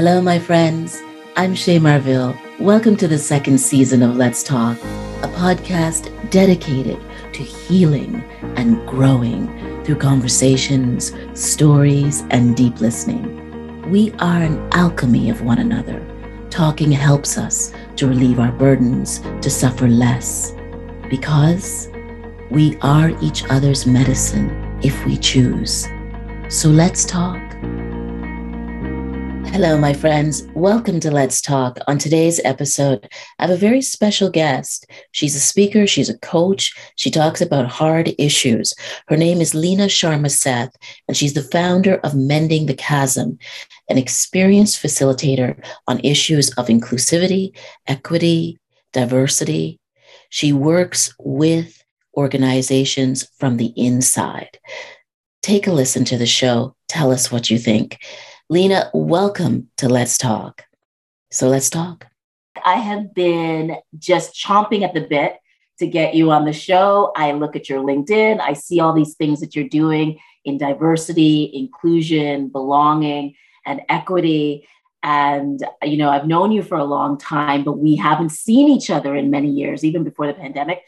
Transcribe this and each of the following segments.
Hello, my friends. I'm Shay Marville. Welcome to the second season of Let's Talk, a podcast dedicated to healing and growing through conversations, stories, and deep listening. We are an alchemy of one another. Talking helps us to relieve our burdens, to suffer less, because we are each other's medicine if we choose. So let's talk. Hello, my friends. Welcome to Let's Talk. On today's episode, I have a very special guest. She's a speaker, she's a coach, she talks about hard issues. Her name is Lena Sharma Seth, and she's the founder of Mending the Chasm, an experienced facilitator on issues of inclusivity, equity, diversity. She works with organizations from the inside. Take a listen to the show. Tell us what you think. Lena, welcome to Let's Talk. So let's talk. I have been just chomping at the bit to get you on the show. I look at your LinkedIn, I see all these things that you're doing in diversity, inclusion, belonging, and equity. And, you know, I've known you for a long time, but we haven't seen each other in many years, even before the pandemic.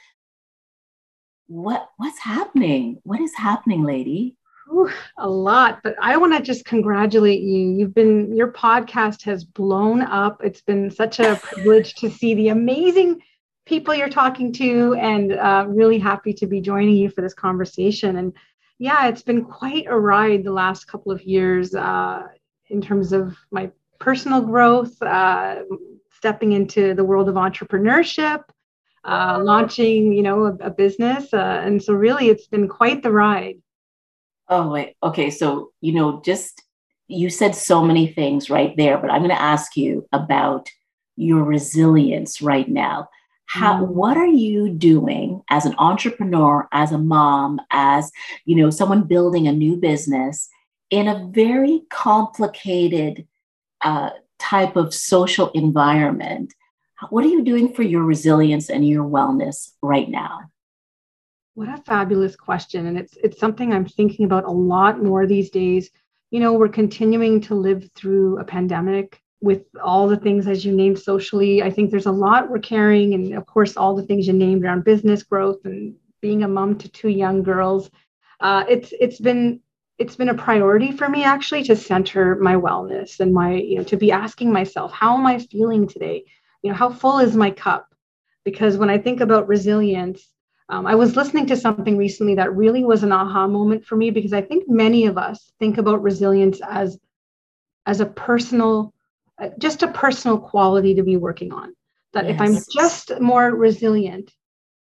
What, what's happening? What is happening, lady? Ooh, a lot, but I want to just congratulate you. You've been, your podcast has blown up. It's been such a privilege to see the amazing people you're talking to, and uh, really happy to be joining you for this conversation. And yeah, it's been quite a ride the last couple of years uh, in terms of my personal growth, uh, stepping into the world of entrepreneurship. Uh, launching, you know, a, a business, uh, and so really, it's been quite the ride. Oh, wait. Okay. So, you know, just you said so many things right there, but I'm going to ask you about your resilience right now. How, mm. what are you doing as an entrepreneur, as a mom, as, you know, someone building a new business in a very complicated uh, type of social environment? What are you doing for your resilience and your wellness right now? What a fabulous question. And it's it's something I'm thinking about a lot more these days. You know, we're continuing to live through a pandemic with all the things as you named socially. I think there's a lot we're carrying, and of course, all the things you named around business growth and being a mom to two young girls. Uh, it's it's been it's been a priority for me actually to center my wellness and my you know to be asking myself how am i feeling today you know how full is my cup because when i think about resilience um, I was listening to something recently that really was an aha moment for me because I think many of us think about resilience as as a personal, uh, just a personal quality to be working on. That yes. if I'm just more resilient,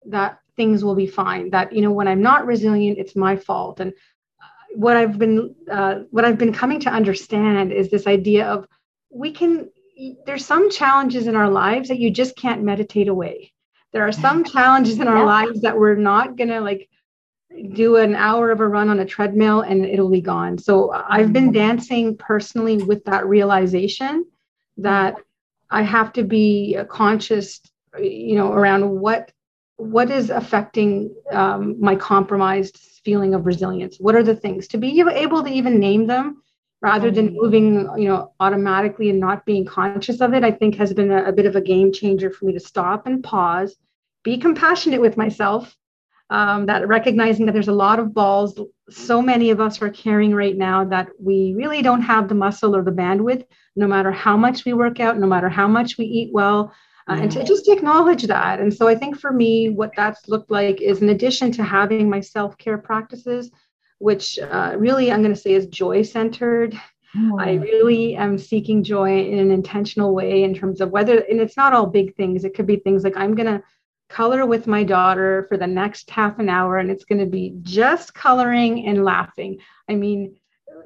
that things will be fine. That you know when I'm not resilient, it's my fault. And uh, what I've been uh, what I've been coming to understand is this idea of we can. There's some challenges in our lives that you just can't meditate away there are some challenges in our yeah. lives that we're not to like do an hour of a run on a treadmill and it'll be gone. So I've been mm-hmm. dancing personally with that realization that I have to be conscious, you know, around what what is affecting um, my compromised feeling of resilience. What are the things to be able to even name them rather than mm-hmm. moving, you know, automatically and not being conscious of it, I think has been a, a bit of a game changer for me to stop and pause, be compassionate with myself. Um, that recognizing that there's a lot of balls, so many of us are carrying right now that we really don't have the muscle or the bandwidth, no matter how much we work out, no matter how much we eat well, uh, and to just acknowledge that. And so I think for me, what that's looked like is in addition to having my self care practices, which uh, really I'm going to say is joy centered. Oh. I really am seeking joy in an intentional way in terms of whether, and it's not all big things. It could be things like I'm going to color with my daughter for the next half an hour, and it's going to be just coloring and laughing. I mean,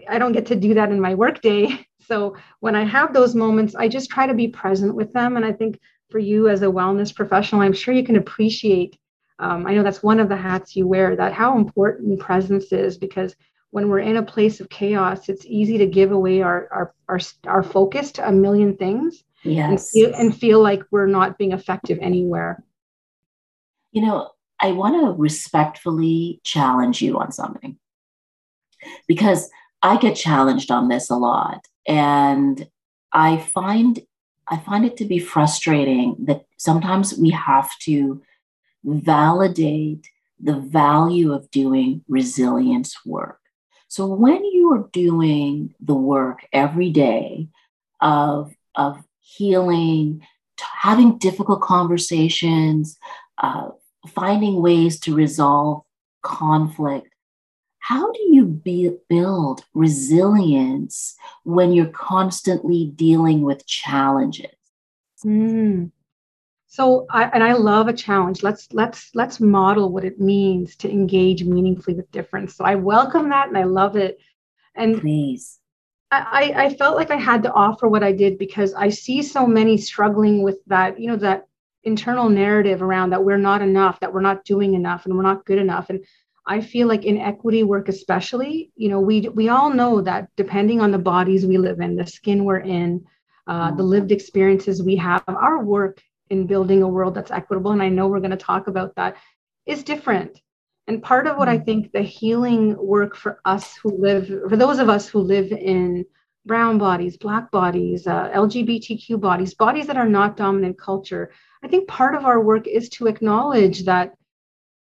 I don't get to do that in my workday. So when I have those moments, I just try to be present with them. And I think for you as a wellness professional, I'm sure you can appreciate um, I know that's one of the hats you wear, that how important presence is because when we're in a place of chaos, it's easy to give away our, our, our, our focus to a million things yes. and, feel, and feel like we're not being effective anywhere. You know, I want to respectfully challenge you on something because I get challenged on this a lot. And I find I find it to be frustrating that sometimes we have to validate the value of doing resilience work. So when you are doing the work every day of, of healing, having difficult conversations, uh, finding ways to resolve conflict, how do you be, build resilience when you're constantly dealing with challenges? Mm. So, I, and I love a challenge. Let's let's let's model what it means to engage meaningfully with difference. So I welcome that, and I love it. And please, I, I felt like I had to offer what I did because I see so many struggling with that. You know that internal narrative around that we're not enough, that we're not doing enough, and we're not good enough. And I feel like in equity work, especially, you know, we we all know that depending on the bodies we live in, the skin we're in, uh, the mm. lived experiences we have, our work in building a world that's equitable, and I know we're going to talk about that, is different. And part of what I mm. think the healing work for us who live, for those of us who live in brown bodies, black bodies, uh, LGBTQ bodies, bodies that are not dominant culture, I think part of our work is to acknowledge that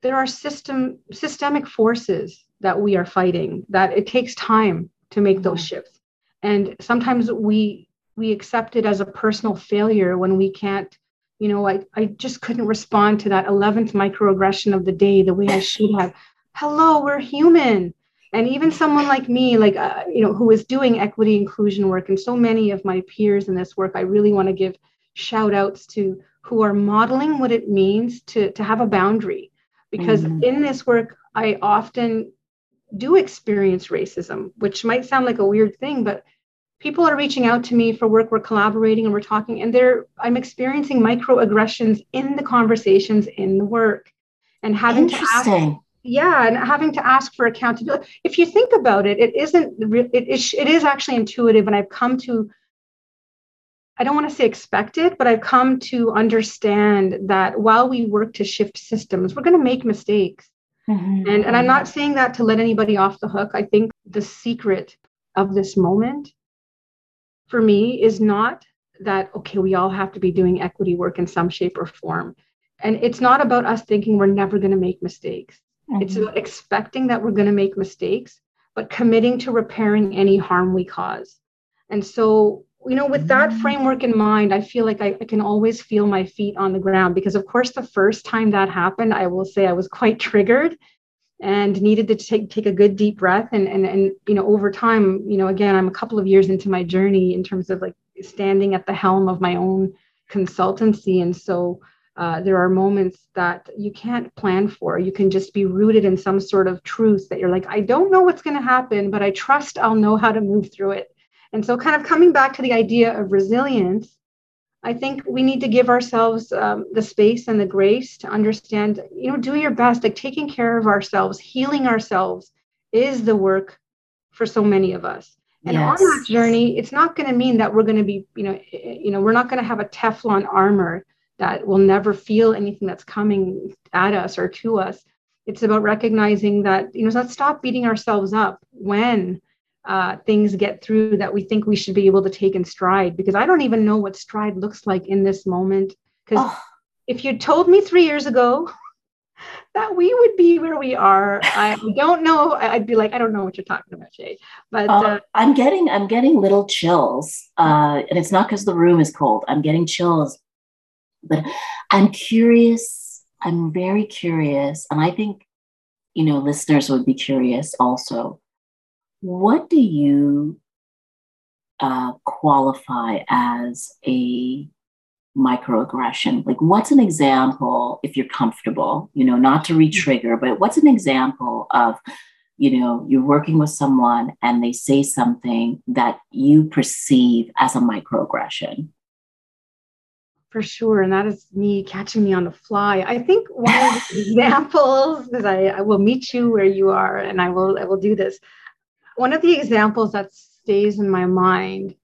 there are system systemic forces that we are fighting that it takes time to make those mm. shifts and sometimes we we accept it as a personal failure when we can't you know, I, I just couldn't respond to that 11th microaggression of the day the way I should have. Hello, we're human. And even someone like me, like, uh, you know, who is doing equity inclusion work, and so many of my peers in this work, I really want to give shout outs to who are modeling what it means to, to have a boundary. Because mm-hmm. in this work, I often do experience racism, which might sound like a weird thing, but people are reaching out to me for work we're collaborating and we're talking and they're i'm experiencing microaggressions in the conversations in the work. And having to ask yeah and having to ask for accountability. If you think about it it isn't it is, it is actually intuitive and i've come to i don't want to say expect it but i've come to understand that while we work to shift systems we're going to make mistakes. Mm-hmm. and and i'm not saying that to let anybody off the hook. I think the secret of this moment for me is not that, okay, we all have to be doing equity work in some shape or form. And it's not about us thinking we're never going to make mistakes. Mm-hmm. It's about expecting that we're going to make mistakes, but committing to repairing any harm we cause. And so, you know, with that mm-hmm. framework in mind, I feel like I, I, can always feel my feet on the ground because, of course, the first time that happened, I will say I was quite triggered and needed to take take a good deep breath. And and and you know over time you know again i'm a couple of years into my journey in terms of like standing at the helm of my own consultancy. And so uh, there are moments that you can't plan for. You can just be rooted in some sort of truth that you're like i don't know what's going to happen but i trust i'll know how to move through it. And so kind of coming back to the idea of resilience I think we need to give ourselves um, the space and the grace to understand, you know, do your best. Like taking care of ourselves, healing ourselves is the work for so many of us. And yes. on that journey, it's not going to mean that we're going to be, you know, you know, we're not going to have a Teflon armor that will never feel anything that's coming at us or to us. It's about recognizing that, you know, let's stop beating ourselves up when uh, things get through that we think we should be able to take in stride because I don't even know what stride looks like in this moment. Because oh. if you told me three years ago that we would be where we are, I don't know. I'd be like, I don't know what you're talking about, Shay. But uh, uh, I'm getting, I'm getting little chills, uh, and it's not because the room is cold. I'm getting chills, but I'm curious. I'm very curious, and I think you know listeners would be curious also what do you uh, qualify as a microaggression? Like, what's an example, if you're comfortable, you know, not to re-trigger, but what's an example of, you know, you're working with someone and they say something that you perceive as a microaggression? For sure. And that is me catching me on the fly. I think one of the examples is I, I will meet you where you are and I will I will do this one of the examples that stays in my mind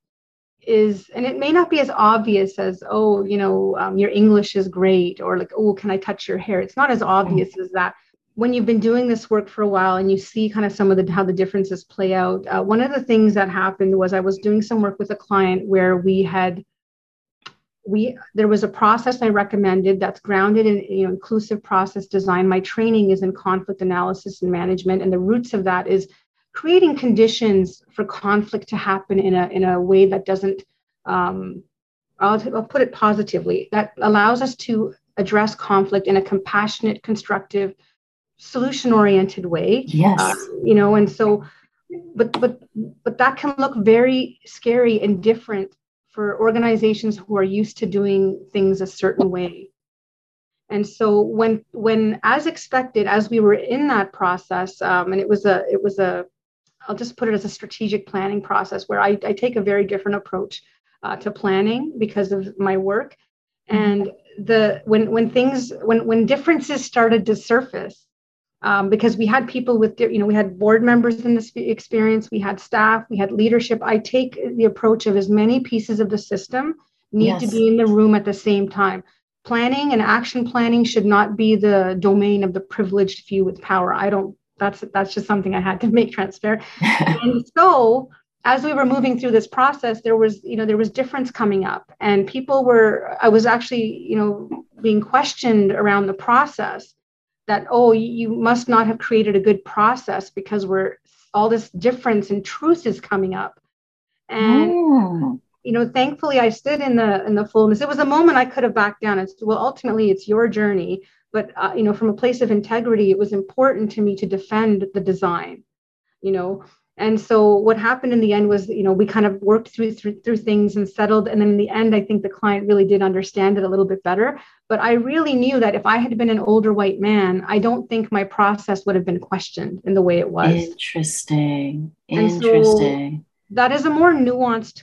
is, and it may not be as obvious as, oh, you know, um, your English is great, or like, oh, can I touch your hair? It's not as obvious as that. when you've been doing this work for a while and you see kind of some of the how the differences play out uh, one of the things that happened was i was doing some work with a client where we had we there was a process i recommended that's grounded in you know inclusive process design my training is in conflict analysis and management and the roots of that is creating conditions for conflict to happen in a in a way that doesn't um, I'll, I'll put it positively that allows us to address conflict in a compassionate constructive solution oriented way. Yes. Uh, you know and so but but but that can look very scary and different for organizations who are used to doing things a certain way. And so when when as expected as we were in that process um, and it was a it was a i'll just put it as a strategic planning process where i, I take a very different approach uh, to planning because of my work. And the when when things when when differences started to surface um, because we had people with you know we had board members in this experience we had staff we had leadership i take the approach of as many pieces of the system need yes. to be in the room at the same time. Planning and action planning should not be the domain of the privileged few with power. I don't that's that's just something i had to make transparent. And so as we were moving through this process there was you know there was difference coming up. And people were i was actually you know being questioned around the process that oh you must not have created a good process because we're all this difference and truth is coming up. And mm. you know thankfully i stood in the in the fullness. It was a moment i could have backed down. And said well ultimately it's your journey but uh, you know from a place of integrity it was important to me to defend the design you know? And so what happened in the end was you know we kind of worked through, through through things and settled. And then in the end i think the client really did understand it a little bit better. But i really knew that if i had been an older white man i don't think my process would have been questioned in the way it was. Interesting. Interesting so that is a more nuanced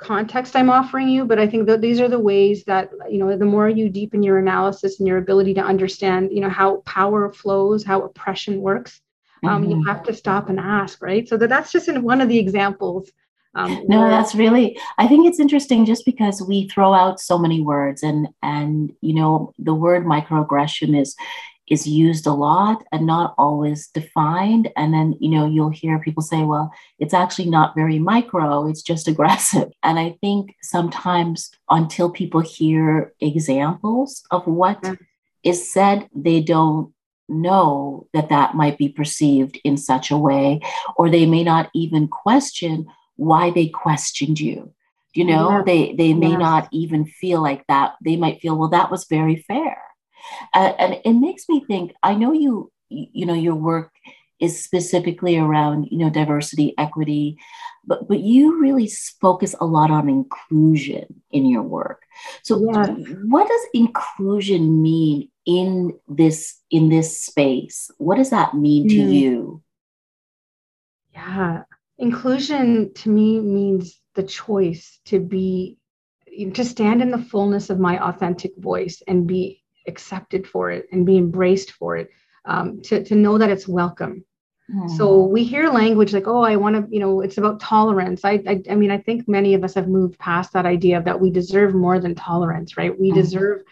context i'm offering you but i think that these are the ways that you know the more you deepen your analysis and your ability to understand you know how power flows how oppression works um, mm-hmm. you have to stop and ask right so that, that's just in one of the examples um, no that's really i think it's interesting just because we throw out so many words and and you know the word microaggression is is used a lot and not always defined and then you know you'll hear people say well it's actually not very micro it's just aggressive and i think sometimes until people hear examples of what yeah. is said they don't know that that might be perceived in such a way, or they may not even question why they questioned you. You know, yeah. they they may not even feel like that. They might feel, well, that was very fair, uh, and it makes me think. I know you. You know, your work is specifically around you know diversity, equity, but but you really focus a lot on inclusion in your work. So, what does inclusion mean in this in this space what does that mean to mm. you yeah inclusion to me means the choice to be to stand in the fullness of my authentic voice and be accepted for it and be embraced for it um, to, to know that it's welcome so hmm. we hear language like oh i want to you know it's about tolerance I, I, I mean i think many of us have moved past that idea of that we deserve more than tolerance right we mm deserve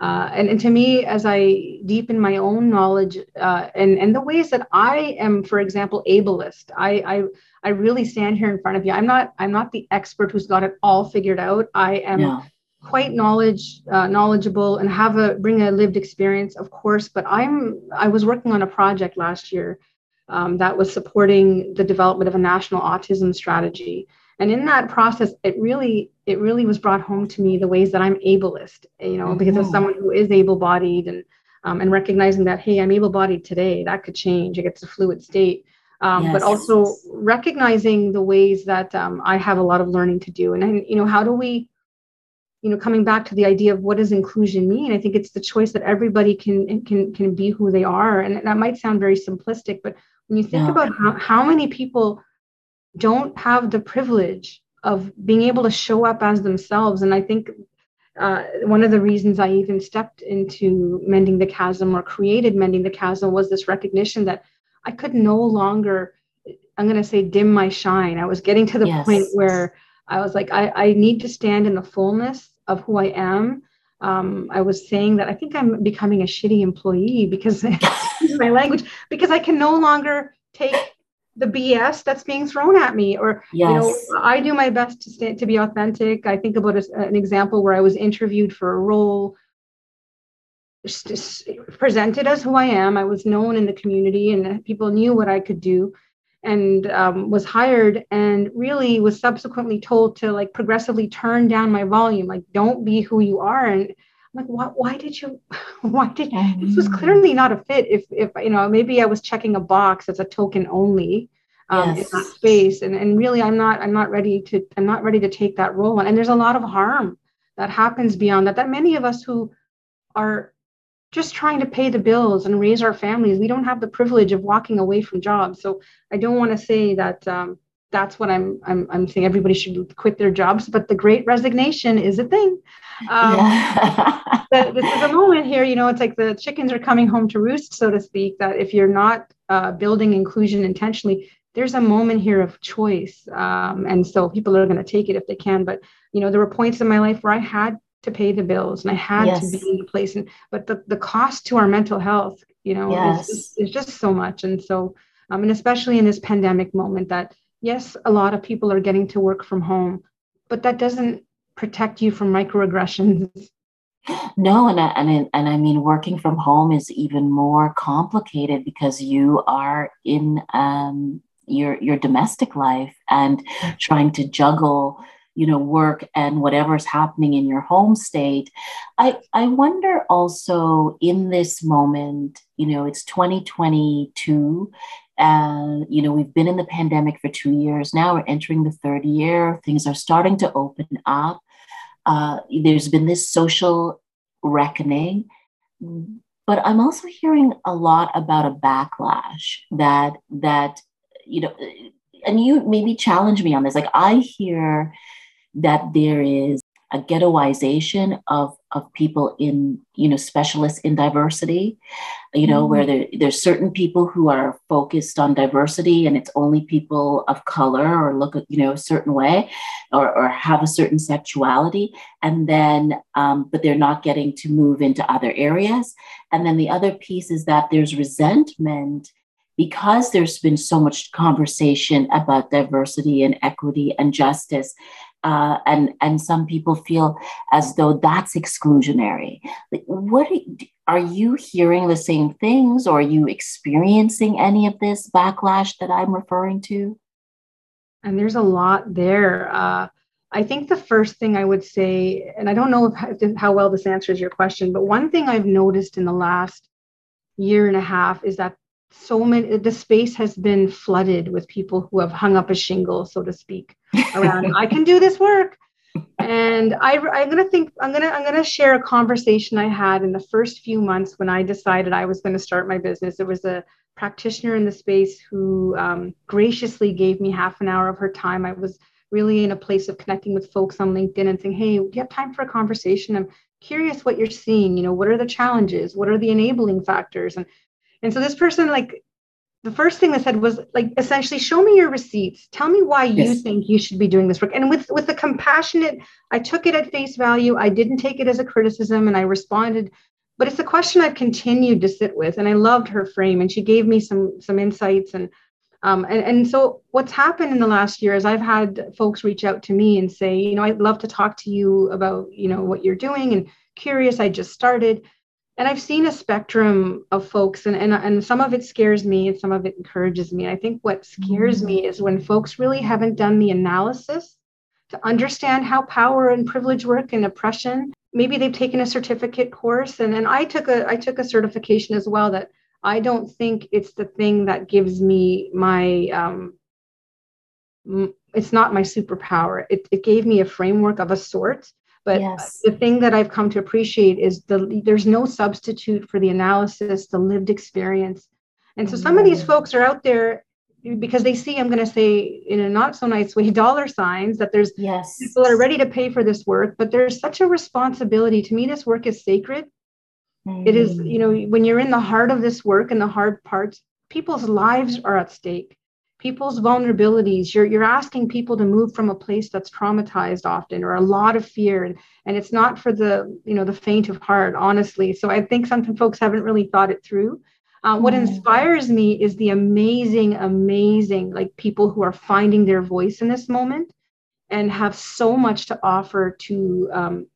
uh, and, and to me, as I deepen my own knowledge uh, and, and the ways that I am, for example, ableist, I, I, I really stand here in front of you. I'm not I'm not the expert who's got it all figured out. I am yeah. Quite knowledge uh, knowledgeable and have a bring a lived experience, of course. But I'm I was working on a project last year um, that was supporting the development of a national autism strategy and in that process it really it really was brought home to me the ways that i'm ableist you know mm-hmm. because of someone who is able-bodied and um, and recognizing that hey i'm able-bodied today that could change it gets a fluid state um, yes. but also recognizing the ways that um, i have a lot of learning to do and, and you know how do we you know coming back to the idea of what does inclusion mean i think it's the choice that everybody can can can be who they are and that might sound very simplistic but when you think yeah. about how, how many people don't have the privilege of being able to show up as themselves. And I think uh, one of the reasons I even stepped into Mending the Chasm or created Mending the Chasm was this recognition that I could no longer, I'm going to say, dim my shine. I was getting to the yes. point where I was like, I, I need to stand in the fullness of who I am. um, I was saying that I think I'm becoming a shitty employee because my language because I can no longer take the BS that's being thrown at me. Or yes. you know, I do my best to stay, to be authentic. I think about a, an example where I was interviewed for a role. Just presented as who I am. I was known in the community, and people knew what I could do and um, was hired and really was subsequently told to like progressively turn down my volume like don't be who you are and I'm like why, why did you why did mm-hmm. this was clearly not a fit if if you know maybe i was checking a box as a token only um, yes. in that space and, and really i'm not i'm not ready to i'm not ready to take that role and there's a lot of harm that happens beyond that that many of us who are just trying to pay the bills and raise our families. We don't have the privilege of walking away from jobs. So I don't want to say that um, that's what I'm, I'm I'm saying. Everybody should quit their jobs, but the Great Resignation is a thing. Um, yeah. this is a moment here. You know, it's like the chickens are coming home to roost, so to speak. That if you're not uh, building inclusion intentionally, there's a moment here of choice, um, and so people are going to take it if they can. But you know, there were points in my life where I had to pay the bills and I had yes. to be in the place. And but the, the cost to our mental health, you know, yes. is, is, just so much. And so, um, and especially in this pandemic moment, that yes, a lot of people are getting to work from home, but that doesn't protect you from microaggressions. No, and I, and and I mean, working from home is even more complicated because you are in um, your your domestic life and trying to juggle you know work and whatever's happening in your home state. I i wonder also in this moment you know it's 2022 and you know we've been in the pandemic for two years. Now we're entering the third year. Things are starting to open up. Uh, there's been this social reckoning. But i'm also hearing a lot about a backlash that that you know and you maybe challenge me on this. Like i hear that there is a ghettoization of of people in you know specialists in diversity you know mm-hmm. where there, there's certain people who are focused on diversity and it's only people of color or look you know a certain way or, or have a certain sexuality and then um, but they're not getting to move into other areas and then the other piece is that there's resentment because there's been so much conversation about diversity and equity and justice uh, and and some people feel as though that's exclusionary. Like, what are you hearing the same things, or are you experiencing any of this backlash that I'm referring to? And there's a lot there. Uh, I think the first thing I would say, and I don't know if, how well this answers your question, but one thing I've noticed in the last year and a half is that so many the space has been flooded with people who have hung up a shingle so to speak around i can do this work. And I, i'm going to think i'm going to i'm to share a conversation i had in the first few months when i decided i was going to start my business. There was a practitioner in the space who um, graciously gave me half an hour of her time. I was really in a place of connecting with folks on linkedin and saying hey do you have time for a conversation? I'm curious what you're seeing. You know what are the challenges? What are the enabling factors? And and so this person, like, the first thing they said was like essentially show me your receipts. Tell me why you think you should be doing this work. And with with the compassionate i took it at face value. I didn't take it as a criticism and i responded. But it's a question i've continued to sit with and i loved her frame and she gave me some some insights. And um, and, and so what's happened in the last year is I've had folks reach out to me and say, you know, I'd love to talk to you about, you know, what you're doing and curious. I just started and I've seen a spectrum of folks, and, and, and some of it scares me and some of it encourages me. I think what scares me is when folks really haven't done the analysis to understand how power and privilege work and oppression. Maybe they've taken a certificate course, and, and I took a I took a certification as well that I don't think it's the thing that gives me my um, it's not my superpower. It, it gave me a framework of a sort but yes. the thing that I've come to appreciate is the there's no substitute for the analysis, the lived experience. And so some of these folks are out there because they see, I'm going to say in a not so nice way, dollar signs that there's yes. people are ready to pay for this work, but there's such a responsibility. To me, this work is sacred. Mm. It is, mm. you know, when you're in the heart of this work and the hard parts, people's lives are at stake. People's vulnerabilities. You're you're asking people to move from a place that's traumatized often or a lot of fear and, and it's not for the you know the faint of heart honestly. So i think some folks haven't really thought it through. Uh, what inspires me is the amazing amazing like people who are finding their voice in this moment and have so much to offer to um,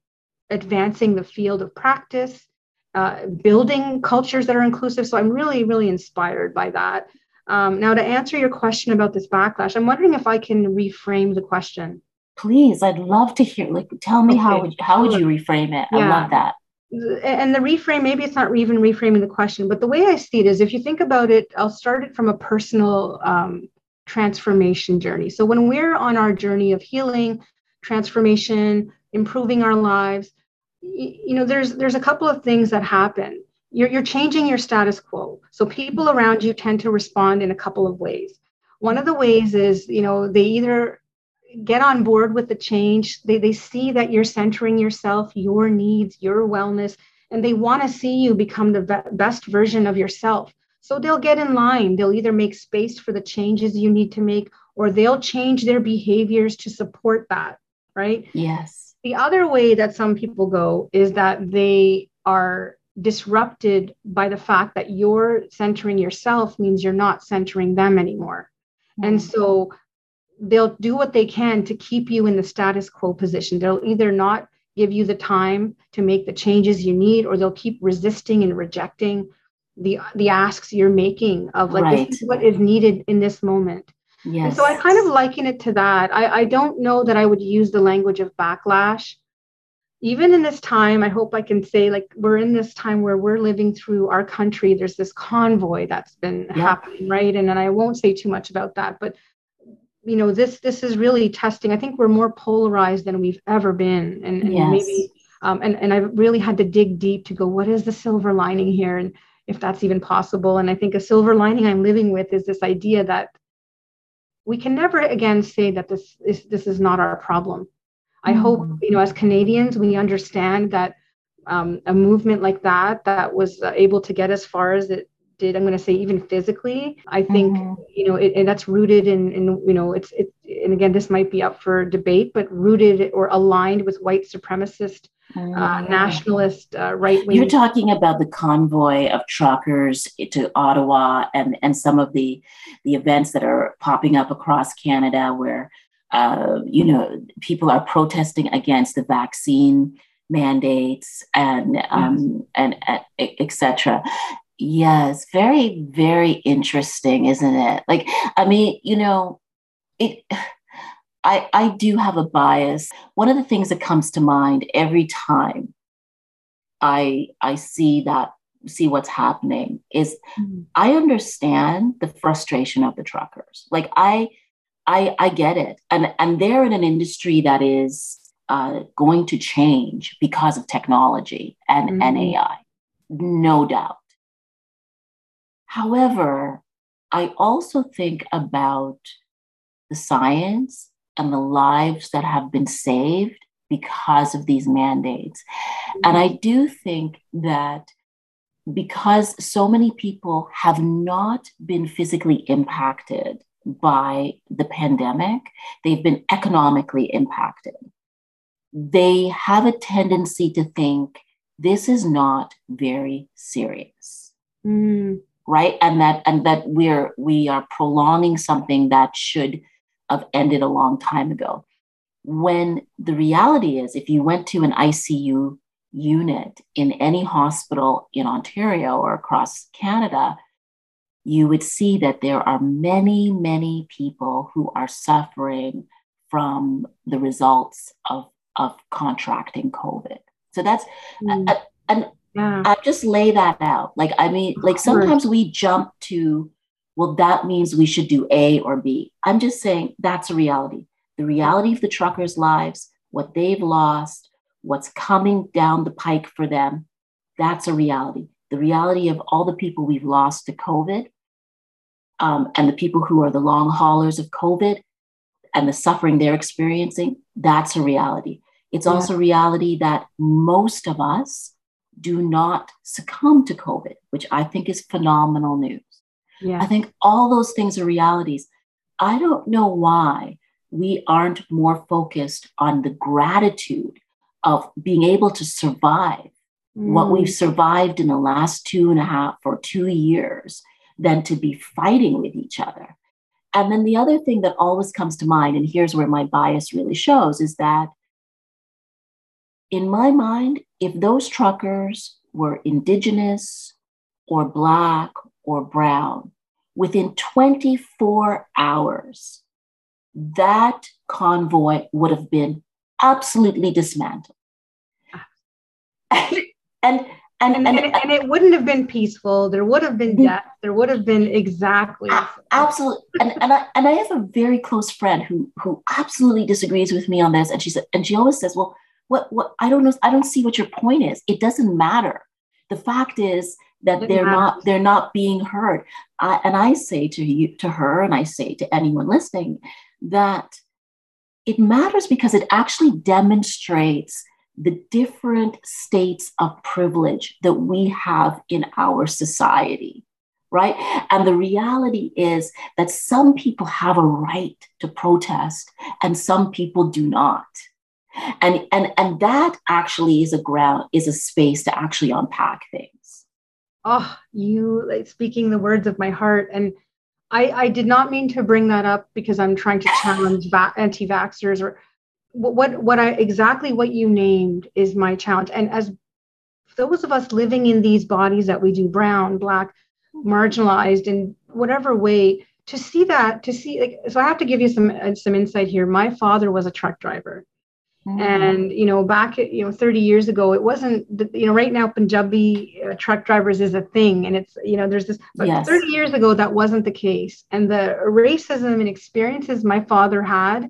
advancing the field of practice uh, building cultures that are inclusive. So i'm really really inspired by that um, now, to answer your question about this backlash, I'm wondering if I can reframe the question. Please, I'd love to hear. Like, tell me okay. how would how would you reframe it? Yeah. I love that. And the reframe, maybe it's not even reframing the question, but the way I see it is, if you think about it, I'll start it from a personal um, transformation journey. So when we're on our journey of healing, transformation, improving our lives, you know, there's there's a couple of things that happen you're, you're changing your status quo. So people around you tend to respond in a couple of ways. One of the ways is, you know, they either get on board with the change, they, they see that you're centering yourself, your needs, your wellness, and they want to see you become the best version of yourself. So they'll get in line. They'll either make space for the changes you need to make, or they'll change their behaviors to support that, right? Yes. The other way that some people go is that they are disrupted by the fact that you're centering yourself means you're not centering them anymore. Mm-hmm. And so they'll do what they can to keep you in the status quo position. They'll either not give you the time to make the changes you need or they'll keep resisting and rejecting the the asks you're making of like right. this is what is needed in this moment. Yes. And so I kind of liken it to that. I, I don't know that I would use the language of backlash even in this time, I hope I can say, like, we're in this time where we're living through our country. There's this convoy that's been yeah. happening, right? And, and I won't say too much about that, but you know, this this is really testing. I think we're more polarized than we've ever been, and, and yes. maybe, um, and and I really had to dig deep to go, what is the silver lining here, and if that's even possible. And I think a silver lining I'm living with is this idea that we can never again say that this is this is not our problem I hope, you know, as Canadians, we understand that um, a movement like that, that was uh, able to get as far as it did, I'm going to say even physically, I think, mm-hmm. you know, it, and that's rooted in, in, you know, it's, it, and again, this might be up for debate, but rooted or aligned with white supremacist uh, mm-hmm. nationalist uh, right wing. You're talking about the convoy of truckers to Ottawa and and some of the the events that are popping up across Canada where uh, you know, people are protesting against the vaccine mandates and um, and, and etc. Yes, very very interesting, isn't it? Like, I mean, you know, it. I I do have a bias. One of the things that comes to mind every time I I see that see what's happening is mm-hmm. I understand the frustration of the truckers. Like I I, I get it. And, and they're in an industry that is uh, going to change because of technology and, mm-hmm. and AI, no doubt. However, I also think about the science and the lives that have been saved because of these mandates. Mm-hmm. And I do think that because so many people have not been physically impacted by the pandemic, they've been economically impacted. They have a tendency to think this is not very serious. Mm. Right. And that and that we're we are prolonging something that should have ended a long time ago. When the reality is, if you went to an ICU unit in any hospital in Ontario or across Canada, you would see that there are many, many people who are suffering from the results of, of contracting COVID. So that's, mm. a, and yeah. I just lay that out. Like, I mean, like sometimes we jump to, well, that means we should do A or B. I'm just saying that's a reality. The reality of the truckers' lives, what they've lost, what's coming down the pike for them, that's a reality the reality of all the people we've lost to COVID um, and the people who are the long haulers of COVID and the suffering they're experiencing, that's a reality. It's yeah. also reality that most of us do not succumb to COVID, which I think is phenomenal news. Yeah. I think all those things are realities. I don't know why we aren't more focused on the gratitude of being able to survive mm. what we've survived in the last two and a half or two years than to be fighting with each other. And then the other thing that always comes to mind, and here's where my bias really shows, is that in my mind, if those truckers were indigenous or black or brown, within 24 hours, that convoy would have been absolutely dismantled. Ah. and, and, and, and, and, and, it wouldn't have been peaceful. There would have been mm-hmm. death. There would have been exactly. Absolutely. and, and, I, and I have a very close friend who, who absolutely disagrees with me on this. And she said, and she always says, well, what, what, I don't know. I don't see what your point is. It doesn't matter. The fact is that they're not, they're not being heard. I, and I say to you, to her, and I say to anyone listening that it matters because it actually demonstrates the different states of privilege that we have in our society, right? And the reality is that some people have a right to protest and some people do not. And, and, and that actually is a ground, is a space to actually unpack things. Oh, you like speaking the words of my heart. And I, I did not mean to bring that up because I'm trying to challenge va- anti-vaxxers or what what I exactly what you named is my challenge. And as those of us living in these bodies that we do, brown, black, marginalized in whatever way, to see that, to see like, so I have to give you some uh, some insight here. My father was a truck driver. Mm-hmm. And you know, back you know, 30 years ago, it wasn't. You know, right now, Punjabi uh, truck drivers is a thing, and it's you know, there's this. But yes. 30 years ago, that wasn't the case, and the racism and experiences my father had,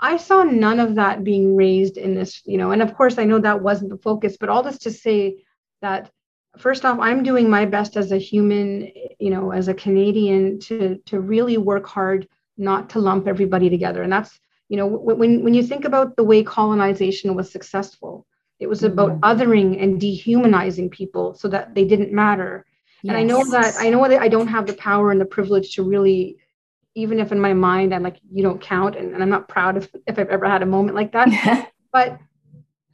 I saw none of that being raised in this. You know, and of course, I know that wasn't the focus, but all this to say that first off, I'm doing my best as a human, you know, as a Canadian, to to really work hard not to lump everybody together, and that's you know when when you think about the way colonization was successful it was about mm-hmm. othering and dehumanizing people so that they didn't matter yes. and i know that i know that i don't have the power and the privilege to really even if in my mind i'm like you don't count and, and i'm not proud if, if i've ever had a moment like that but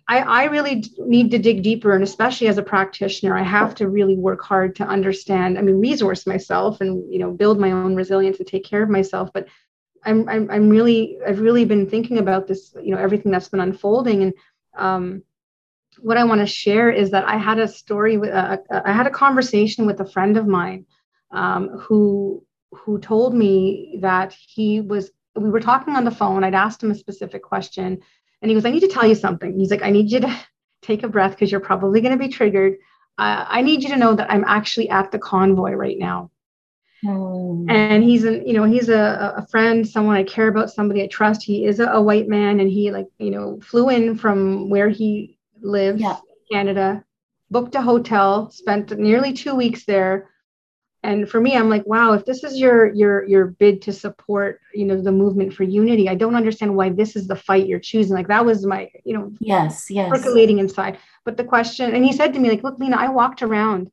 I, I really need to dig deeper and especially as a practitioner i have to really work hard to understand i mean resource myself and you know build my own resilience and take care of myself but I'm, I'm, I'm really, I've really been thinking about this, you know, everything that's been unfolding. And um, what I want to share is that I had a story with, uh, uh, I had a conversation with a friend of mine um, who, who told me that he was, we were talking on the phone. I'd asked him a specific question and he goes, I need to tell you something. He's like, I need you to take a breath because you're probably going to be triggered. Uh, I need you to know that I'm actually at the convoy right now. Hmm. And he's an, you know, he's a, a friend, someone I care about, somebody I trust. He is a, a white man and he like, you know, flew in from where he lives, yeah. Canada, booked a hotel, spent nearly two weeks there. And for me, I'm like, wow, if this is your your your bid to support, you know, the movement for unity, I don't understand why this is the fight you're choosing. Like that was my, you know, yes, yes, percolating inside. But the question, and he said to me, like, look, Lena, I walked around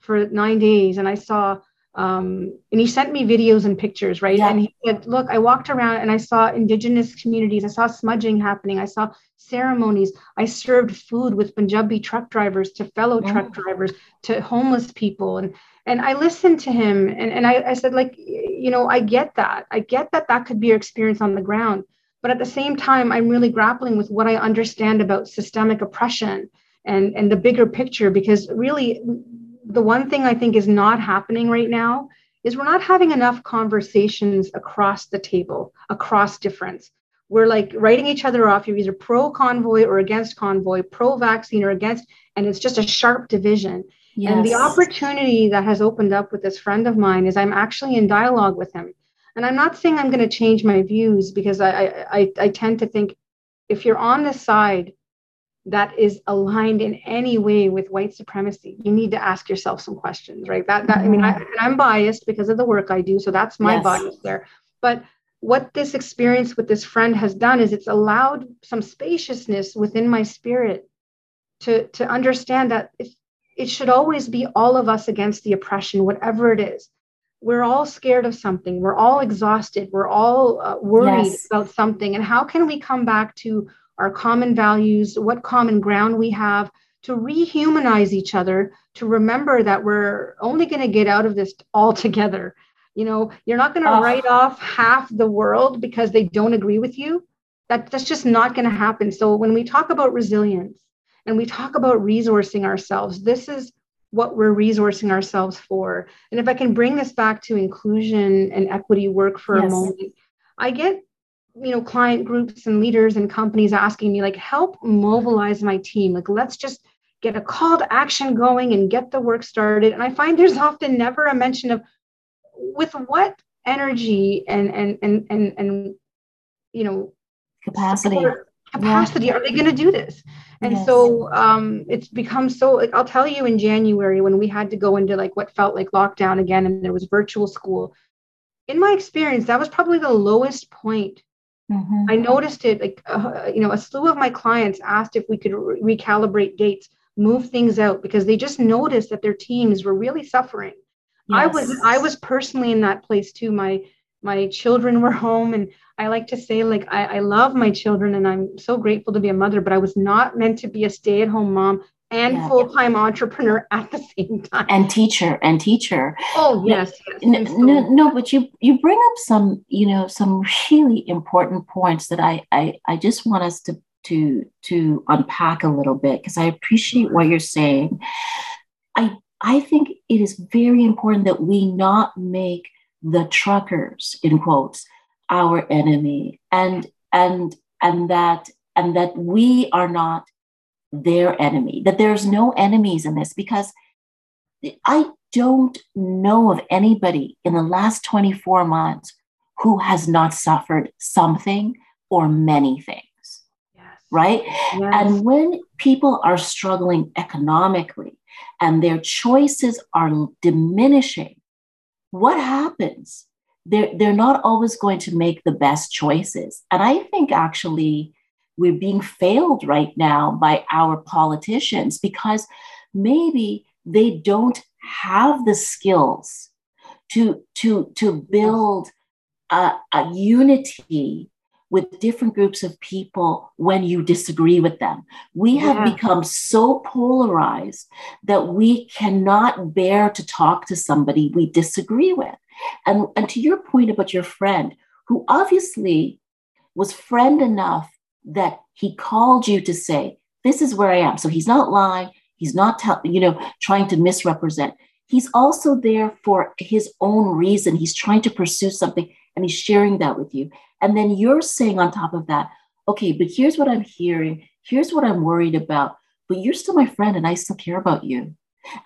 for nine days and I saw um, and he sent me videos and pictures, right? Yeah. And he said, Look, I walked around and I saw indigenous communities, I saw smudging happening, I saw ceremonies, I served food with Punjabi truck drivers to fellow mm. truck drivers to homeless people. And and I listened to him and, and I, I said, like, you know, I get that. I get that that could be your experience on the ground. But at the same time, I'm really grappling with what I understand about systemic oppression and, and the bigger picture because really the one thing I think is not happening right now is we're not having enough conversations across the table, across difference. We're like writing each other off. You're either pro convoy or against convoy, pro vaccine or against, and it's just a sharp division. Yes. And the opportunity that has opened up with this friend of mine is I'm actually in dialogue with him. And I'm not saying I'm going to change my views because I, I, I tend to think if you're on the side that is aligned in any way with white supremacy you need to ask yourself some questions right that, that i mean I, mm-hmm. i'm biased because of the work i do so that's my yes. bias there but what this experience with this friend has done is it's allowed some spaciousness within my spirit to to understand that it, it should always be all of us against the oppression whatever it is. We're all scared of something. We're all exhausted. We're all uh, worried yes. about something. And how can we come back to our common values what common ground we have to rehumanize each other to remember that we're only going to get out of this all together? You know you're not going to oh. write off half the world because they don't agree with you. That, that's just not going to happen. So when we talk about resilience and we talk about resourcing ourselves. This is what we're resourcing ourselves for. And if i can bring this back to inclusion and equity work for yes. a moment i get you know client groups and leaders and companies asking me like help mobilize my team. Like let's just get a call to action going and get the work started. And i find there's often never a mention of with what energy and and and and, and you know capacity capacity yeah. are they going to do this and yes. so um, it's become so like i'll tell you in january when we had to go into like what felt like lockdown again and there was virtual school in my experience that was probably the lowest point mm-hmm. i noticed it like uh, you know a slew of my clients asked if we could re- recalibrate dates move things out because they just noticed that their teams were really suffering yes. i was i was personally in that place too my my children were home and i like to say like I, I love my children and i'm so grateful to be a mother but i was not meant to be a stay-at-home mom and yeah. full-time entrepreneur at the same time and teacher and teacher oh yes, no, yes. So, no, no but you you bring up some you know some really important points that i i, I just want us to to to unpack a little bit because i appreciate what you're saying i i think it is very important that we not make the truckers in quotes our enemy and and and that and that we are not their enemy that there's no enemies in this because i don't know of anybody in the last 24 months who has not suffered something or many things yes. right yes. and when people are struggling economically and their choices are diminishing what happens? They're, they're not always going to make the best choices. And I think actually we're being failed right now by our politicians because maybe they don't have the skills to, to, to build a, a unity with different groups of people when you disagree with them. We have yeah. become so polarized that we cannot bear to talk to somebody we disagree with. And, and to your point about your friend, who obviously was friend enough that he called you to say, This is where I am. So he's not lying. He's not, you know, trying to misrepresent. He's also there for his own reason. He's trying to pursue something and he's sharing that with you. And then you're saying on top of that, okay, but here's what I'm hearing. Here's what I'm worried about. But you're still my friend and I still care about you.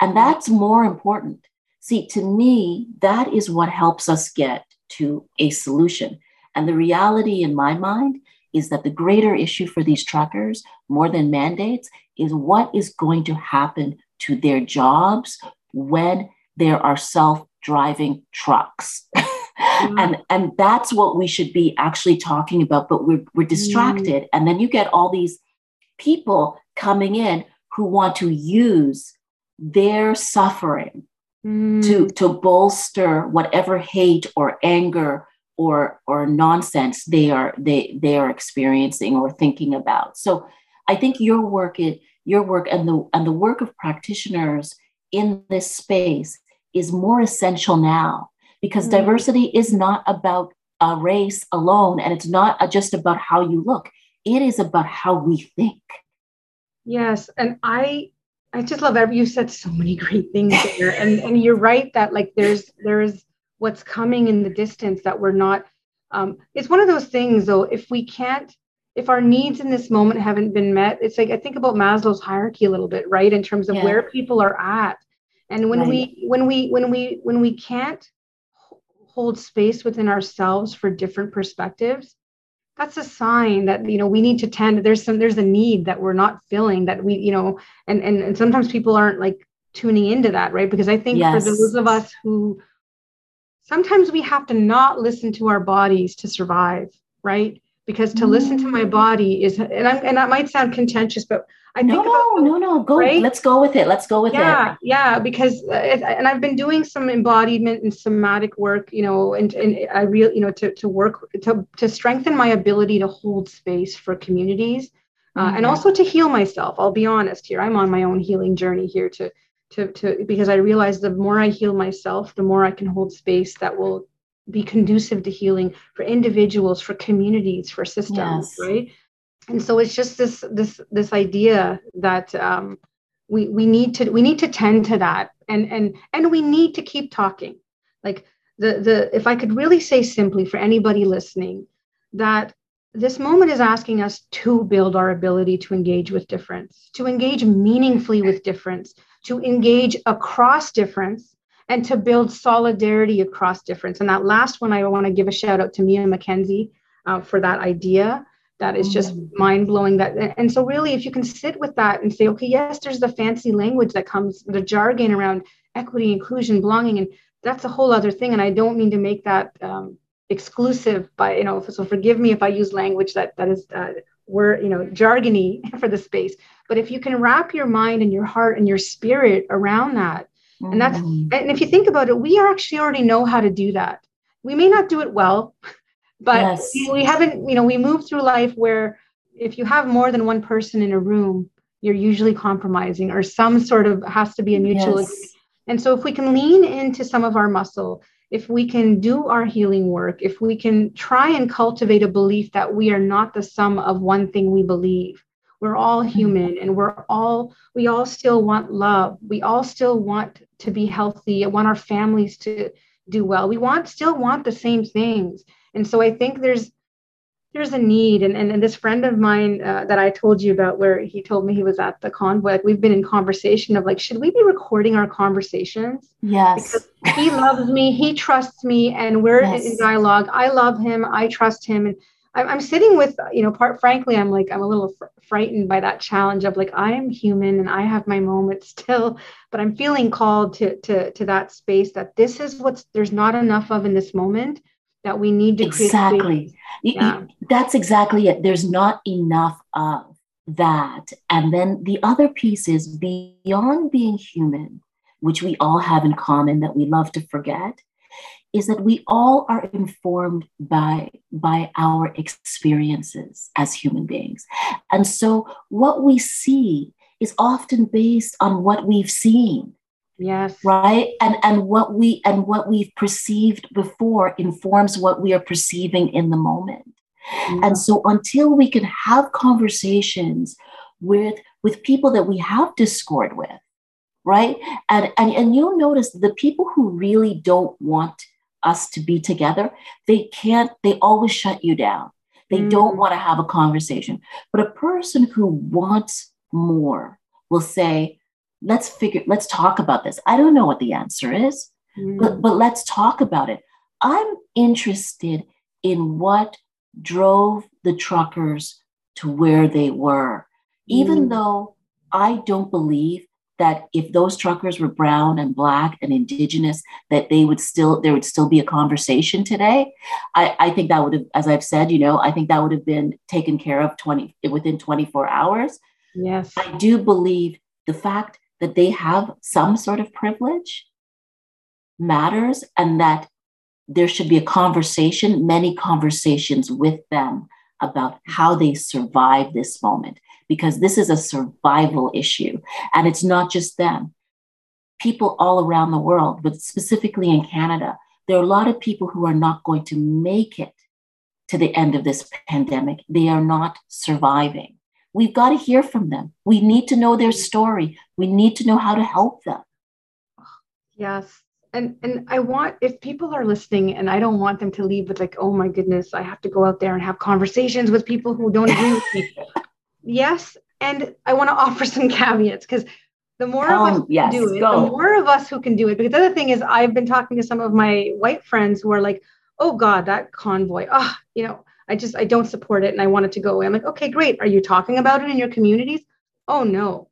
And that's more important. See, to me, that is what helps us get to a solution. And the reality in my mind is that the greater issue for these truckers, more than mandates, is what is going to happen to their jobs when there are self driving trucks. Mm. And and that's what we should be actually talking about, but we're we're distracted. Mm. And then you get all these people coming in who want to use their suffering mm. to to bolster whatever hate or anger or or nonsense they are they they are experiencing or thinking about. So I think your work it your work and the and the work of practitioners in this space is more essential now because mm-hmm. diversity is not about a race alone and it's not just about how you look it is about how we think yes and i i just love every you said so many great things there and and you're right that like there's there's what's coming in the distance that we're not um it's one of those things though if we can't if our needs in this moment haven't been met it's like i think about maslow's hierarchy a little bit right in terms of yeah. where people are at and when right. we when we when we when we can't hold space within ourselves for different perspectives that's a sign that you know we need to tend there's some there's a need that we're not filling that we you know and and, and sometimes people aren't like tuning into that right because i think yes. for those of us who sometimes we have to not listen to our bodies to survive right because to listen to my mm. body is and I'm and that might sound contentious but I no, think no, no, no, go. Right? Let's go with it. Let's go with yeah, it. Yeah, yeah, because uh, it, and I've been doing some embodiment and somatic work, you know, and and I real, you know, to to work to to strengthen my ability to hold space for communities, uh, mm-hmm. and also to heal myself. I'll be honest here. I'm on my own healing journey here to to to because I realize the more I heal myself, the more I can hold space that will be conducive to healing for individuals, for communities, for systems, yes. right? and so it's just this this this idea that um, we we need to we need to tend to that and and and we need to keep talking like the the if i could really say simply for anybody listening that this moment is asking us to build our ability to engage with difference to engage meaningfully with difference to engage across difference and to build solidarity across difference. And that last one i want to give a shout out to mia mckenzie uh, for that idea. That is just mm. mind blowing that and so really if you can sit with that and say okay yes there's the fancy language that comes the jargon around equity inclusion belonging and that's a whole other thing and i don't mean to make that um, exclusive but you know so forgive me if i use language that that is uh, we're you know jargony for the space. But if you can wrap your mind and your heart and your spirit around that mm-hmm. and that's mm. and if you think about it we actually already know how to do that we may not do it well but yes. we haven't you know we move through life where if you have more than one person in a room you're usually compromising or some sort of has to be a mutual yes. and so if we can lean into some of our muscle if we can do our healing work if we can try and cultivate a belief that we are not the sum of one thing we believe we're all human and we're all we all still want love. We all still want to be healthy. And want our families to do well. We want still want the same things. And so I think there's there's a need. And, and, and this friend of mine uh, that i told you about where he told me he was at the convoy like we've been in conversation of like should we be recording our conversations? Yes. Because he loves me he trusts me and we're yes. in dialogue. I love him i trust him and I'm, I'm sitting with you know part frankly i'm like i'm a little fr- frightened by that challenge of like i am human and i have my moments still but i'm feeling called to to to that space that this is what's there's not enough of in this moment that we need to exactly. Yeah. that's exactly it. There's not enough of that. And then the other piece is beyond being human which we all have in common that we love to forget is that we all are informed by by our experiences as human beings. And so what we see is often based on what we've seen yes. right? And and what we and what we've perceived before informs what we are perceiving in the moment. Mm-hmm. and so until we can have conversations with with people that we have discord with right? And and, and you'll notice the people who really don't want us to be together they can't they always shut you down they mm-hmm. don't want to have a conversation but a person who wants more will say let's figure let's talk about this i don't know what the answer is mm. but, but let's talk about it i'm interested in what drove the truckers to where they were even mm. though i don't believe that if those truckers were brown and black and indigenous that they would still there would still be a conversation today. I, I think that would have as i've said you know i think that would have been taken care of 20 within 24 hours. Yes. I do believe the fact that they have some sort of privilege matters and that there should be a conversation, many conversations with them about how they survive this moment, because this is a survival issue. And it's not just them. People all around the world, but specifically in Canada, there are a lot of people who are not going to make it to the end of this pandemic. They are not surviving. We've got to hear from them. We need to know their story. We need to know how to help them. Yes. And and I want if people are listening and I don't want them to leave with like, oh my goodness, I have to go out there and have conversations with people who don't agree with me. Yes. And I want to offer some caveats because the more um, of us yes, do it, go. the more of us who can do it. Because the other thing is I've been talking to some of my white friends who are like, oh God, that convoy. Oh, you know, I just I don't support it and I want it to go away. I'm like, okay, great. Are you talking about it in your communities? Oh no.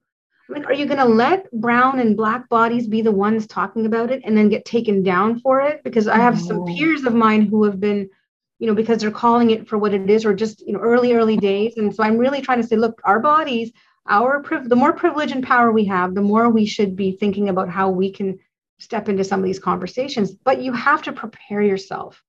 I'm like, are you gonna let brown and black bodies be the ones talking about it and then get taken down for it? Because I have some peers of mine who have been you know, because they're calling it for what it is, or just you know, early, early days. And so I'm really trying to say, look, our bodies, our priv- the more privilege and power we have, the more we should be thinking about how we can step into some of these conversations. But you have to prepare yourself.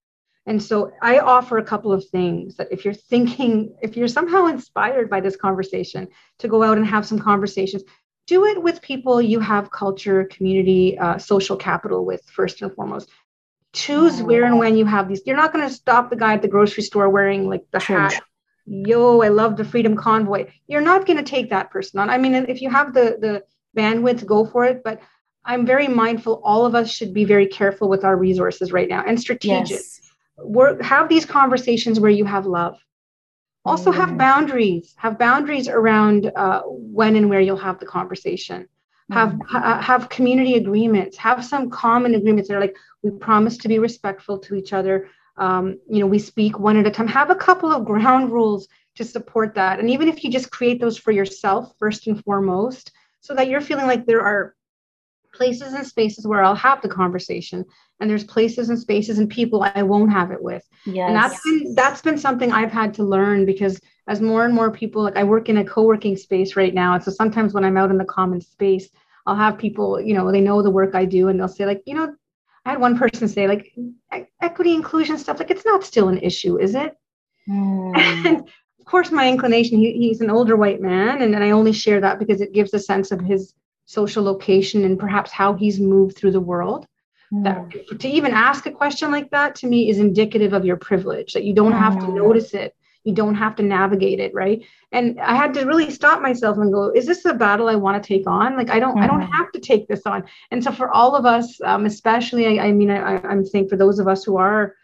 And so I offer a couple of things that if you're thinking, if you're somehow inspired by this conversation, to go out and have some conversations, do it with people you have culture, community, uh, social capital with first and foremost. Choose where and when you have these. You're not going to stop the guy at the grocery store wearing like the hat. Yo, I love the Freedom Convoy. You're not going to take that person on. I mean, if you have the the bandwidth, go for it. But I'm very mindful. All of us should be very careful with our resources right now and strategic. Yes work have these conversations where you have love also have mm. boundaries have boundaries around uh, when and where you'll have the conversation have mm. ha- have community agreements have some common agreements that are like we promise to be respectful to each other um, you know we speak one at a time have a couple of ground rules to support that and even if you just create those for yourself first and foremost so that you're feeling like there are places and spaces where I'll have the conversation, and there's places and spaces and people I won't have it with. Yes. And that's been that's been something I've had to learn because as more and more people like I work in a co-working space right now. And so sometimes when I'm out in the common space, I'll have people, you know, they know the work I do and they'll say, like, you know, I had one person say, like, equity inclusion stuff, like it's not still an issue, is it? Mm. And of course, my inclination, he, he's an older white man, and, and I only share that because it gives a sense of his social location and perhaps how he's moved through the world. That to even ask a question like that to me is indicative of your privilege that you don't have to hmm. notice it. You don't have to navigate it, right? And I had to really stop myself and go, is this a battle I want to take on? Like I don't, mm. I don't hmm. have to take this on. And so for all of us, um, especially, I, I mean, I, I'm saying for those of us who are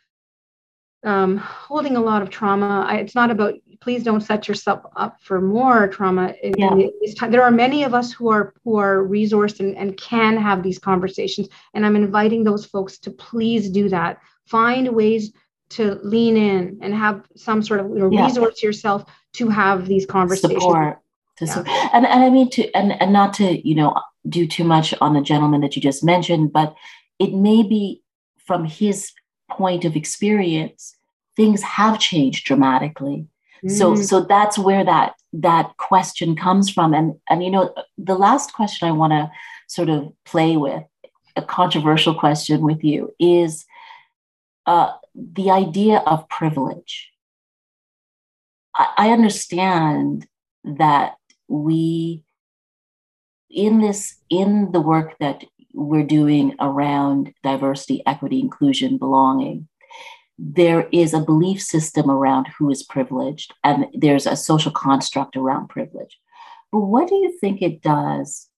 um, holding a lot of trauma. I, it's not about please don't set yourself up for more trauma. In, yeah. There are many of us who are who are resourced and, and can have these conversations, and I'm inviting those folks to please do that. Find ways to lean in and have some sort of you know, yeah. resource yourself to have these conversations. Support. To yeah. support. And, and I mean to and, and not to you know do too much on the gentleman that you just mentioned, but it may be from his point of experience, things have changed dramatically. Mm. So so that's where that that question comes from. And and you know, the last question I want to sort of play with, a controversial question with you, is uh, the idea of privilege. I, I understand that we in this in the work that we're doing around diversity, equity, inclusion, belonging, there is a belief system around who is privileged, and there's a social construct around privilege. But what do you think it does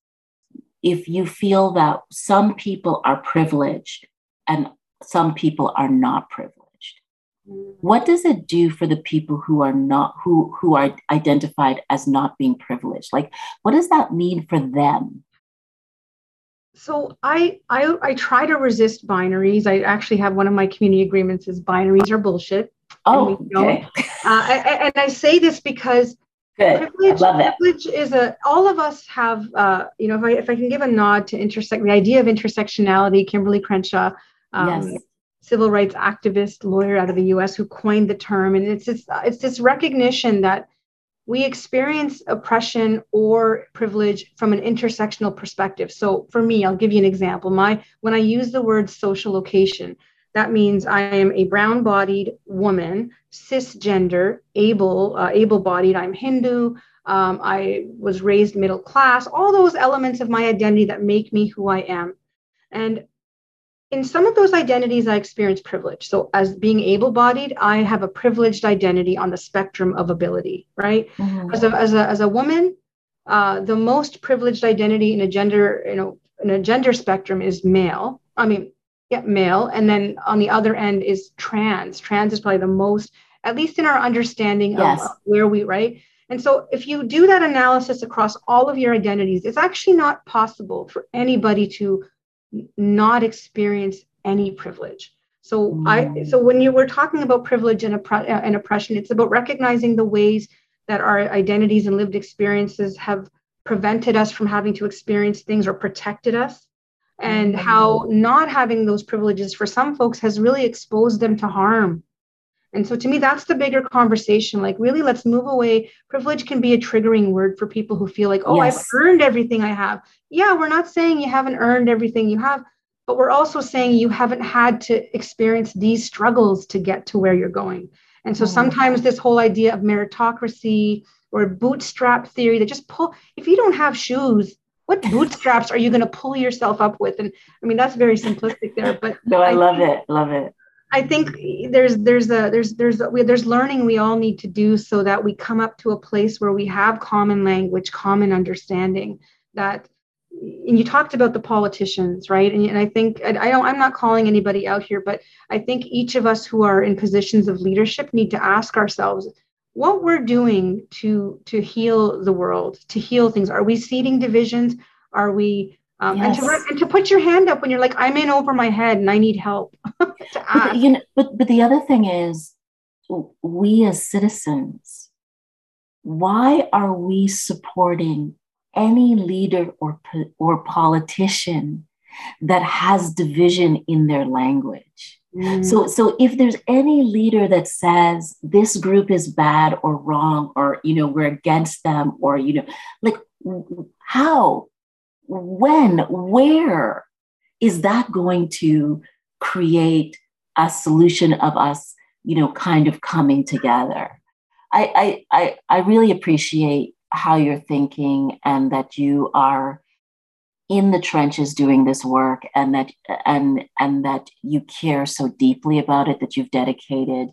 if you feel that some people are privileged and some people are not privileged? What does it do for the people who are not who who are identified as not being privileged? Like, what does that mean for them? so I, I I try to resist binaries. I actually have one of my community agreements is binaries are bullshit. Oh, okay. Uh, and I say this because Good. Privilege, privilege is a all of us have uh, you know if I if I can give a nod to intersect the idea of intersectionality, Kimberlé Crenshaw, um, yes. civil rights activist, lawyer out of the U.S. who coined the term, and it's it's it's this recognition that we experience oppression or privilege from an intersectional perspective. So for me, I'll give you an example. My when I use the word social location, that means I am a brown-bodied woman, cisgender, able, uh, able-bodied. I'm Hindu. Um, I was raised middle class. All those elements of my identity that make me who I am. And in some of those identities, I experience privilege. So, as being able bodied, I have a privileged identity on the spectrum of ability, right? Mm-hmm. As, a, as, a, as a woman, uh, the most privileged identity in a gender, you know, in a gender spectrum is male. I mean, yeah, male. And then on the other end is trans. Trans is probably the most, at least in our understanding yes. of where we, right? And so, if you do that analysis across all of your identities, it's actually not possible for anybody to not experience any privilege. So mm. I so when you were talking about privilege and, oppre- uh, and oppression, it's about recognizing the ways that our identities and lived experiences have prevented us from having to experience things or protected us and mm. how not having those privileges for some folks has really exposed them to harm And so to me, that's the bigger conversation. Like, really, let's move away. Privilege can be a triggering word for people who feel like, oh, yes. I've earned everything I have. Yeah, we're not saying you haven't earned everything you have, but we're also saying you haven't had to experience these struggles to get to where you're going. And so mm-hmm. sometimes this whole idea of meritocracy or bootstrap theory that just pull, if you don't have shoes, what bootstraps are you going to pull yourself up with? And I mean, that's very simplistic there, but no, I, I love it. Love it. I think there's there's a there's there's a, there's learning we all need to do so that we come up to a place where we have common language, common understanding. That and you talked about the politicians, right? And, and I think I, I don't I'm not calling anybody out here, but I think each of us who are in positions of leadership need to ask ourselves what we're doing to to heal the world, to heal things. Are we seeding divisions? Are we um, yes. and, to, and to put your hand up when you're like, I'm in over my head and I need help. but, you know, but, but the other thing is, we as citizens, why are we supporting any leader or, or politician that has division in their language? Mm. So, so if there's any leader that says this group is bad or wrong, or you know we're against them, or you know, like how when, where is that going to create a solution of us, you know, kind of coming together? I, I, I, I really appreciate how you're thinking and that you are in the trenches doing this work and that and and that you care so deeply about it that you've dedicated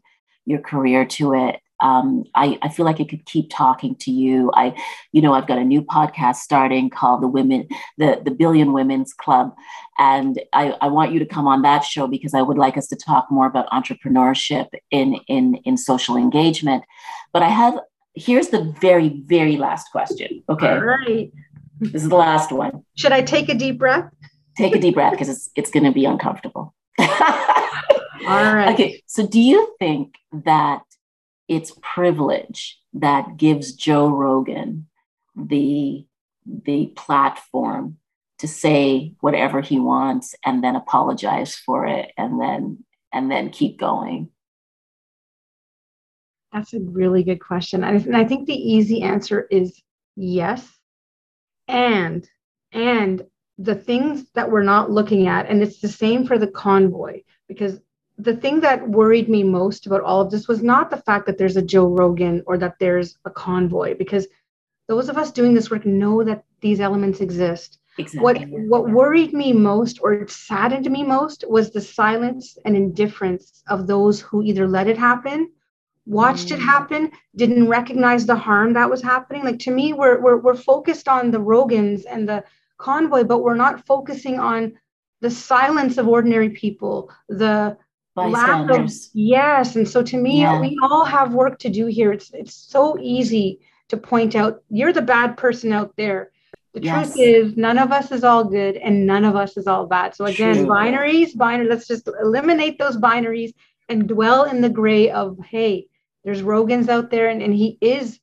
your career to it um, I, I feel like I could keep talking to you. I, you know, I've got a new podcast starting called the Women, the, the Billion Women's Club. And I, I want you to come on that show because I would like us to talk more about entrepreneurship in, in, in social engagement. But I have, here's the very, very last question. Okay. All right. This is the last one. Should I take a deep breath? Take a deep breath because it's, it's going to be uncomfortable. All right. Okay. So do you think that it's privilege that gives Joe Rogan the the platform to say whatever he wants and then apologize for it and then and then keep going. That's a really good question. And i think the easy answer is yes. And and the things that we're not looking at and it's the same for the convoy because the thing that worried me most about all of this was not the fact that there's a Joe Rogan or that there's a convoy, because those of us doing this work know that these elements exist. Exactly. What what worried me most or saddened me most was the silence and indifference of those who either let it happen, watched mm. it happen, didn't recognize the harm that was happening. Like to me, we're, we're we're focused on the Rogans and the convoy, but we're not focusing on the silence of ordinary people, the bystanders. Of, yes, and so to me, yeah. we all have work to do here. It's it's so easy to point out you're the bad person out there. The yes. truth is, none of us is all good, and none of us is all bad. So again, True. binaries, binary. Let's just eliminate those binaries and dwell in the gray of hey, there's Rogan's out there, and, and he is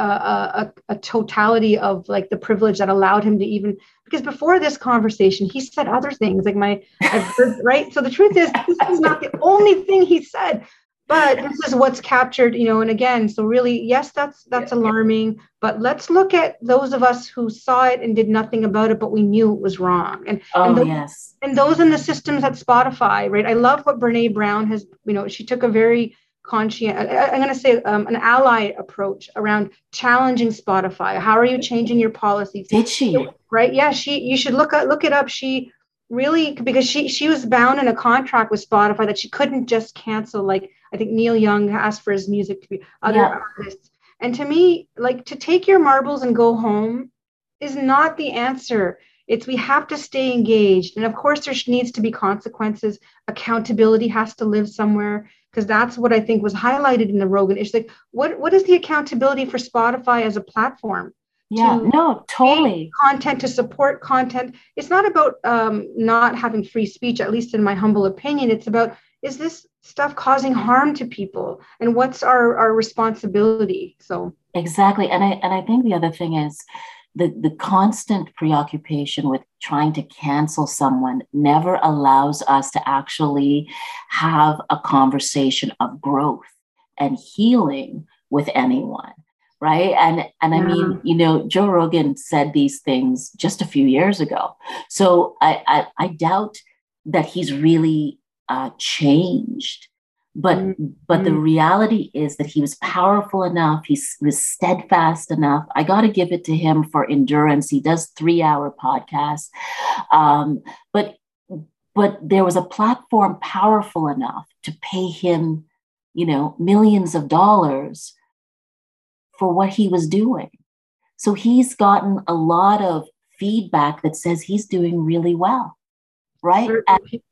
a, a, a, totality of like the privilege that allowed him to even because before this conversation he said other things like my heard, right? So the truth is this is not the only thing he said but this is what's captured you know and again so really yes that's that's alarming but let's look at those of us who saw it and did nothing about it but we knew it was wrong. And oh and those, yes. and those in the systems at spotify right? I love what brene brown has you know she took a very conscient i'm going to say um, an ally approach around challenging spotify. How are you changing your policies did she? Right yeah she you should look at look it up. She really because she she was bound in a contract with spotify that she couldn't just cancel like i think neil young asked for his music to be other yeah. artists. And to me like to take your marbles and go home is not the answer. It's we have to stay engaged. And of course there needs to be consequences. Accountability has to live somewhere because that's what I think was highlighted in the Rogan. It's like, what what is the accountability for Spotify as a platform? Yeah, to no, totally. Content to support content. It's not about um, not having free speech, at least in my humble opinion. It's about is this stuff causing harm to people, and what's our our responsibility? So exactly, and I and I think the other thing is, the, the constant preoccupation with trying to cancel someone never allows us to actually have a conversation of growth and healing with anyone right? And and i mean you know joe rogan said these things just a few years ago. So i i, I doubt that he's really uh, changed but mm-hmm. but the reality is that he was powerful enough. He was steadfast enough. I got to give it to him for endurance. He does three hour podcasts. Um, but but there was a platform powerful enough to pay him you know millions of dollars for what he was doing. So he's gotten a lot of feedback that says he's doing really well right?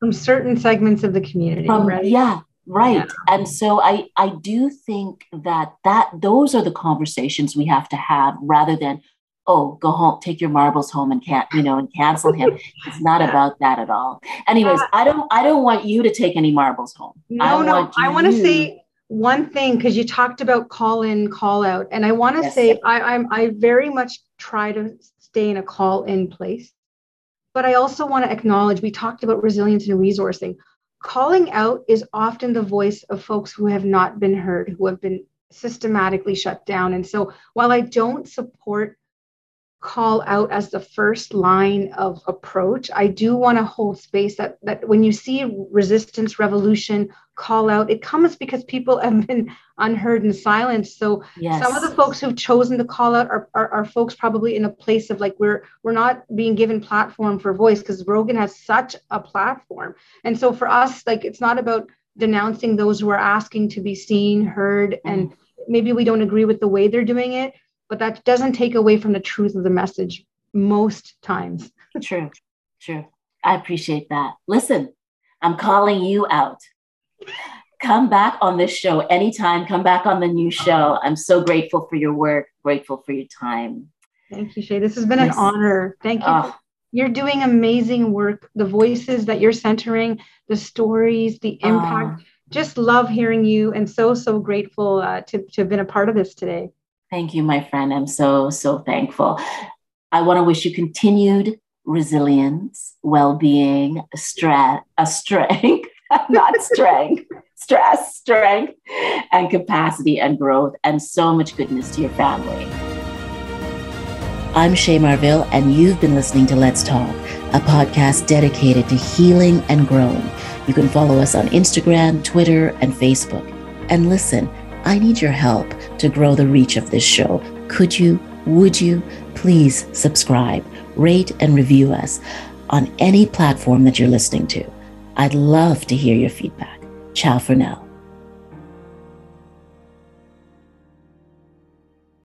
From certain segments of the community from, right? yeah right. Yeah. and so i i do think that that those are the conversations we have to have rather than oh go home take your marbles home and can't you know and cancel him. It's not yeah. about that at all. Anyways i don't i don't want you to take any marbles home. No I no. want i want to say one thing because you talked about call in call out. And i want to yes. say i i'm i very much try to stay in a call in place. But i also want to acknowledge we talked about resilience and resourcing calling out is often the voice of folks who have not been heard, who have been systematically shut down. And so while I don't support call out as the first line of approach i do want to hold space that that when you see resistance revolution call out it comes because people have been unheard and silenced so yes. some of the folks who've chosen to call out are, are, are folks probably in a place of like we're we're not being given platform for voice because rogan has such a platform and so for us like it's not about denouncing those who are asking to be seen heard mm. and maybe we don't agree with the way they're doing it but that doesn't take away from the truth of the message most times. True, true. I appreciate that. Listen, I'm calling you out. Come back on this show anytime. Come back on the new show. I'm so grateful for your work, grateful for your time. Thank you, Shay. This has been an honor. Thank you. Oh. You're doing amazing work. The voices that you're centering, the stories, the impact. Oh. Just love hearing you and so, so grateful uh, to, to have been a part of this today. Thank you, my friend. I'm so, so thankful. I want to wish you continued resilience, well being, stress, a strength, not strength, stress, strength, and capacity and growth, and so much goodness to your family. I'm Shay Marville, and you've been listening to Let's Talk, a podcast dedicated to healing and growing. You can follow us on Instagram, Twitter, and Facebook. And listen, I need your help to grow the reach of this show. Could you, would you please subscribe, rate, and review us on any platform that you're listening to? I'd love to hear your feedback. Ciao for now.